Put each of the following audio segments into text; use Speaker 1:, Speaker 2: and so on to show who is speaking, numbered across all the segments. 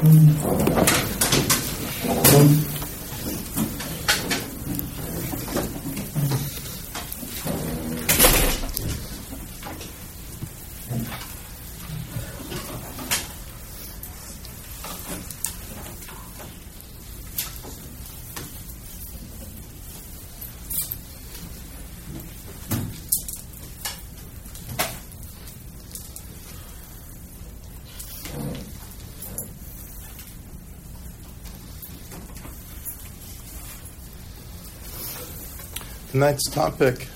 Speaker 1: Hum. Tonight's topic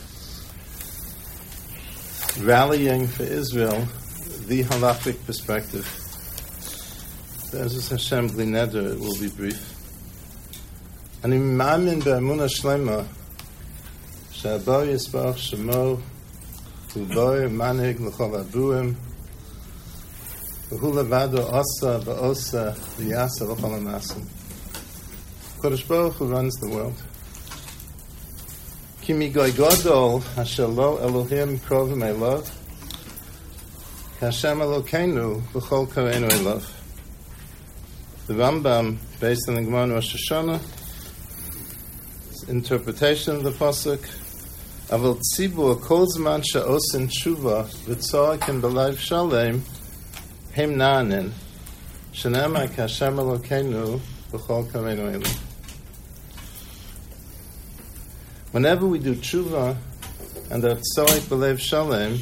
Speaker 1: rallying for Israel, the halachic perspective. There's a Hashem Glineder, it will be brief. אני מאמין באמונה שלמה שהבור יסבוך שמו הוא בור מנהיג לכל הברואים והוא לבדו עושה ועושה ויעשה לכל המעשים. Kodesh Baruch Hu runs the world. Kimi migoy godol hashelo Elohim krov me'lov Hashem Elokeinu v'chol kareinu elov. The Rambam, based on the Gemara Rosh Hashanah, interpretation of the pasuk. Aval tzibur kol zman she'osin tshuva v'tzorakim b'layv shalem him na'anin. Shenema Hashem Elokeinu v'chol kareinu elov. Whenever we do tshuva and the tzoik belev shalem,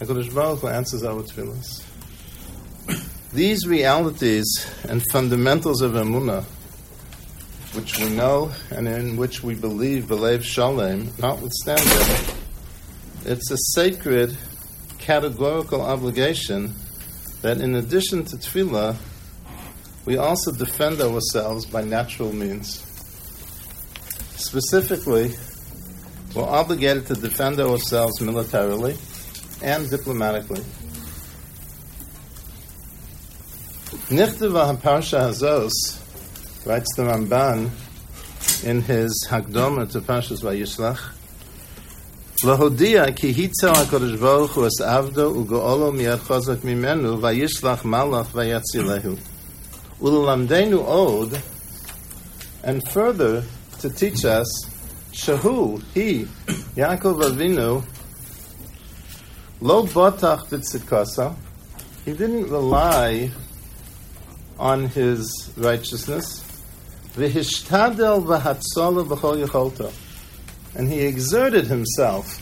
Speaker 1: HaKadosh Baruch Hu answers our tefillahs. These realities and fundamentals of Emunah, which we know and in which we believe belev shalem, notwithstanding, it's a sacred categorical obligation that in addition to tefillah, we also defend ourselves by natural means. Specifically, we're obligated to defend ourselves militarily and diplomatically. Nichteva HaParsha Hazos, writes the Ramban in his Hakdoma to Parshas Vayishlach, ki hitzel HaKadosh Baruch Hu es avdo miyad chazak mimenu vayishlach malach vayatzilehu. Ulalamdenu od, and further to teach us Shahu, he, Yaakov Avinu, lo batach b'tzidkasa, he didn't rely on his righteousness, v'hishtadel v'hatzola b'chol yecholta, and he exerted himself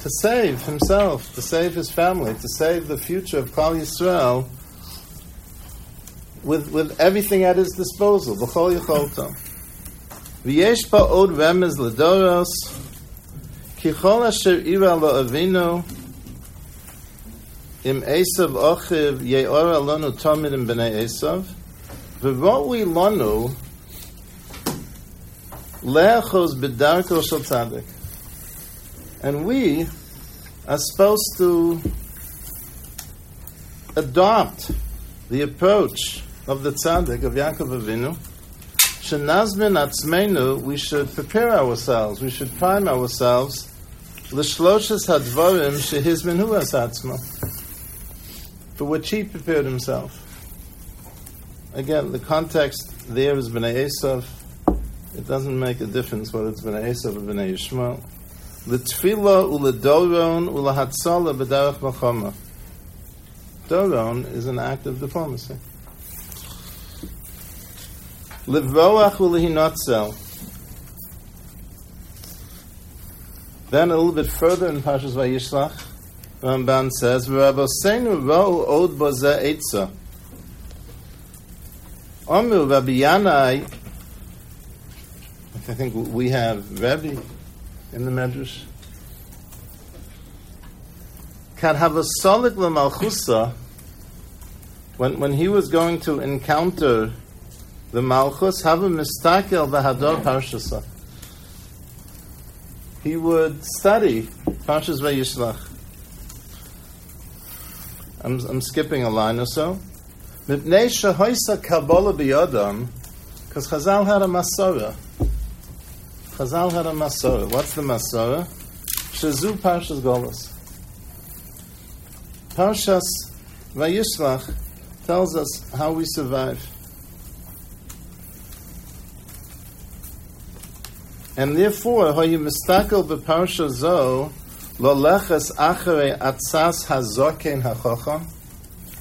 Speaker 1: to save himself, to save his family, to save the future of Klal Yisrael with, with everything at his disposal, b'chol yecholta. V'yesh ba'od remez ledoros, kichol asher ira lo'avinu, im Esav ochiv ye'or alonu tamid im b'nei Esav, v'ro'wi lanu le'achos b'darko shel tzaddik. And we are supposed to adopt the approach of the tzaddik, of Yaakov Avinu, shenazmin atzmeinu, we should prepare ourselves, we should prime ourselves l'shloshes hadvarim shehizmin hu atzma, for which he prepared himself. Again, the context there is b'nei Esav. It doesn't make a difference whether it's b'nei Esav or b'nei Yishmael. L'tfila u'ledoron u'lahatzala b'derech machama. Doron is an act of diplomacy. Livroach ulehinotzel. Then a little bit further in Parshas Vayishlach, Ramban says, "V'rabosenu ro od boze etza." Omu Rabbi Yanai. I think we have Rabbi in the Medrash. Can have a solik lemalchusa when when he was going to encounter the Malchus have a mistakel v'hador parshasa. He would study Parshas Vayishlach. I'm, I'm skipping a line or so. Mipnei shehoisa kabbalah biyadam, because Chazal had a masora. Chazal had a masora. What's the masora? Shazu Parshas Golas. Parshas Vayishlach tells us how we survive. And therefore, hoyu mistakel beparsha zo lo leches achere atzas hazoken hachacham,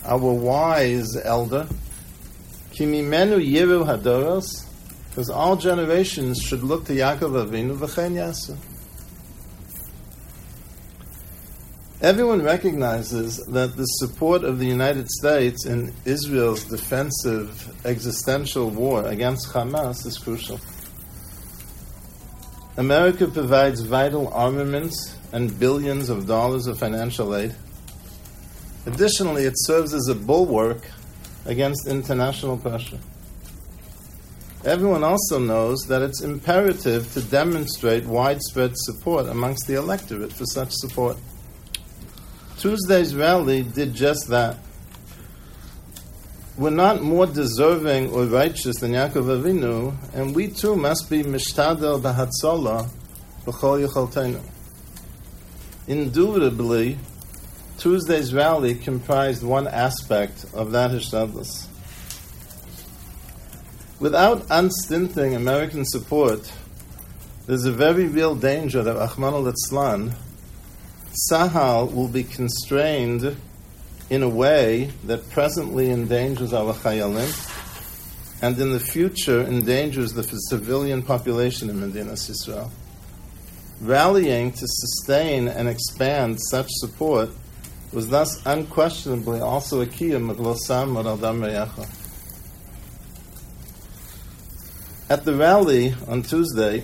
Speaker 1: our wise elder, kimimenu yiru hadoros, because all generations should look to Yaakov Avinu v'chein yasu. Everyone recognizes that the support of the United States in Israel's defensive existential war against Hamas is crucial. America provides vital armaments and billions of dollars of financial aid. Additionally, it serves as a bulwark against international pressure. Everyone also knows that it's imperative to demonstrate widespread support amongst the electorate for such support. Tuesday's rally did just that. We're not more deserving or righteous than Yaakov Avinu, and we too must be mishtadel b'hatzola b'chol yicholteinu. Indubitably, Tuesday's rally comprised one aspect of that hishtadlus. Without unstinting American support, there's a very real danger that Ahmad al Sahal will be constrained in a way that presently endangers our chayalim and in the future endangers the civilian population in Medina Israel. Rallying to sustain and expand such support was thus unquestionably also a kiyum of Losam Adam At the rally on Tuesday,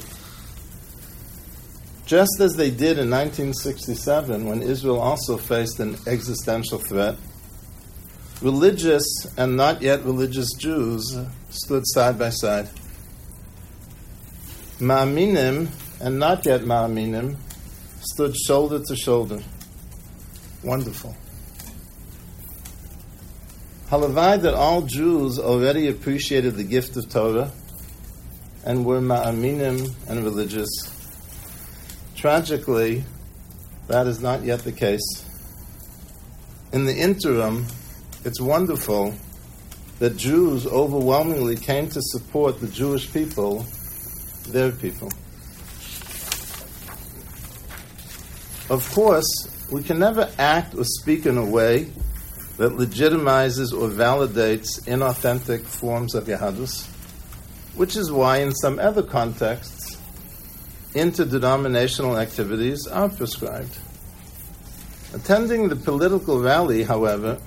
Speaker 1: just as they did in 1967 when Israel also faced an existential threat, religious and not yet religious Jews stood side by side. Ma'aminim and not yet Ma'aminim stood shoulder to shoulder. Wonderful. Halavai that all Jews already appreciated the gift of Torah and were Ma'aminim and religious Tragically, that is not yet the case. In the interim, it's wonderful that Jews overwhelmingly came to support the Jewish people, their people. Of course, we can never act or speak in a way that legitimizes or validates inauthentic forms of Yahadus, which is why, in some other contexts, interdenominational activities are prescribed. Attending the political rally, however,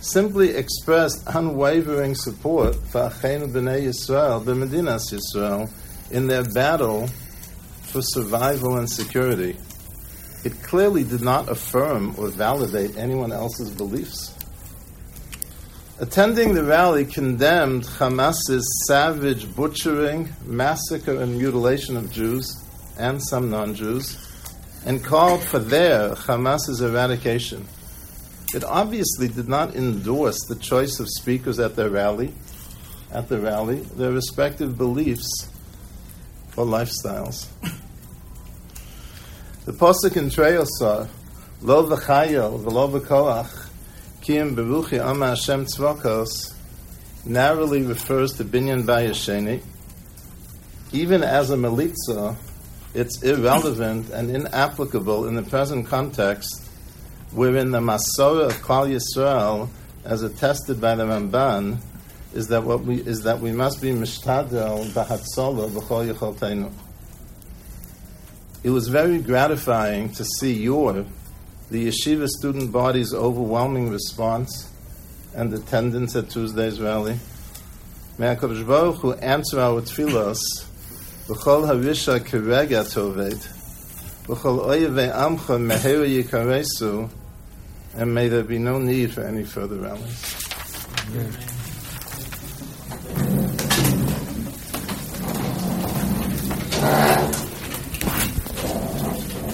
Speaker 1: simply expressed unwavering support for Achenu B'nai Yisrael, B'Medinas Yisrael, in their battle for survival and security. It clearly did not affirm or validate anyone else's beliefs. Attending the rally condemned Hamas's savage butchering, massacre, and mutilation of Jews and some non Jews and called for their Hamas's eradication. It obviously did not endorse the choice of speakers at their rally, at the rally, their respective beliefs or lifestyles. The Posuk in Trei Asar, Lo v'chayel v'lo v'koach, Kiyim Beruchi Ama Hashem Tzvokos narrowly refers to Binyan Bayasheni. Even as a Melitza, it's irrelevant and inapplicable in the present context wherein the Masorah of Klal Yisrael, as attested by the Ramban, is that what we is that we must be mishtadel b'hatzola b'chol yicholteinu. It was very gratifying to see your the yeshiva student body's overwhelming response and attendance at Tuesday's rally. May HaKadosh Baruch Hu answer our tefillos v'chol harisha kerega toved v'chol oyeve amcha meheru yikaresu and may there be no need for any further rallies. Amen.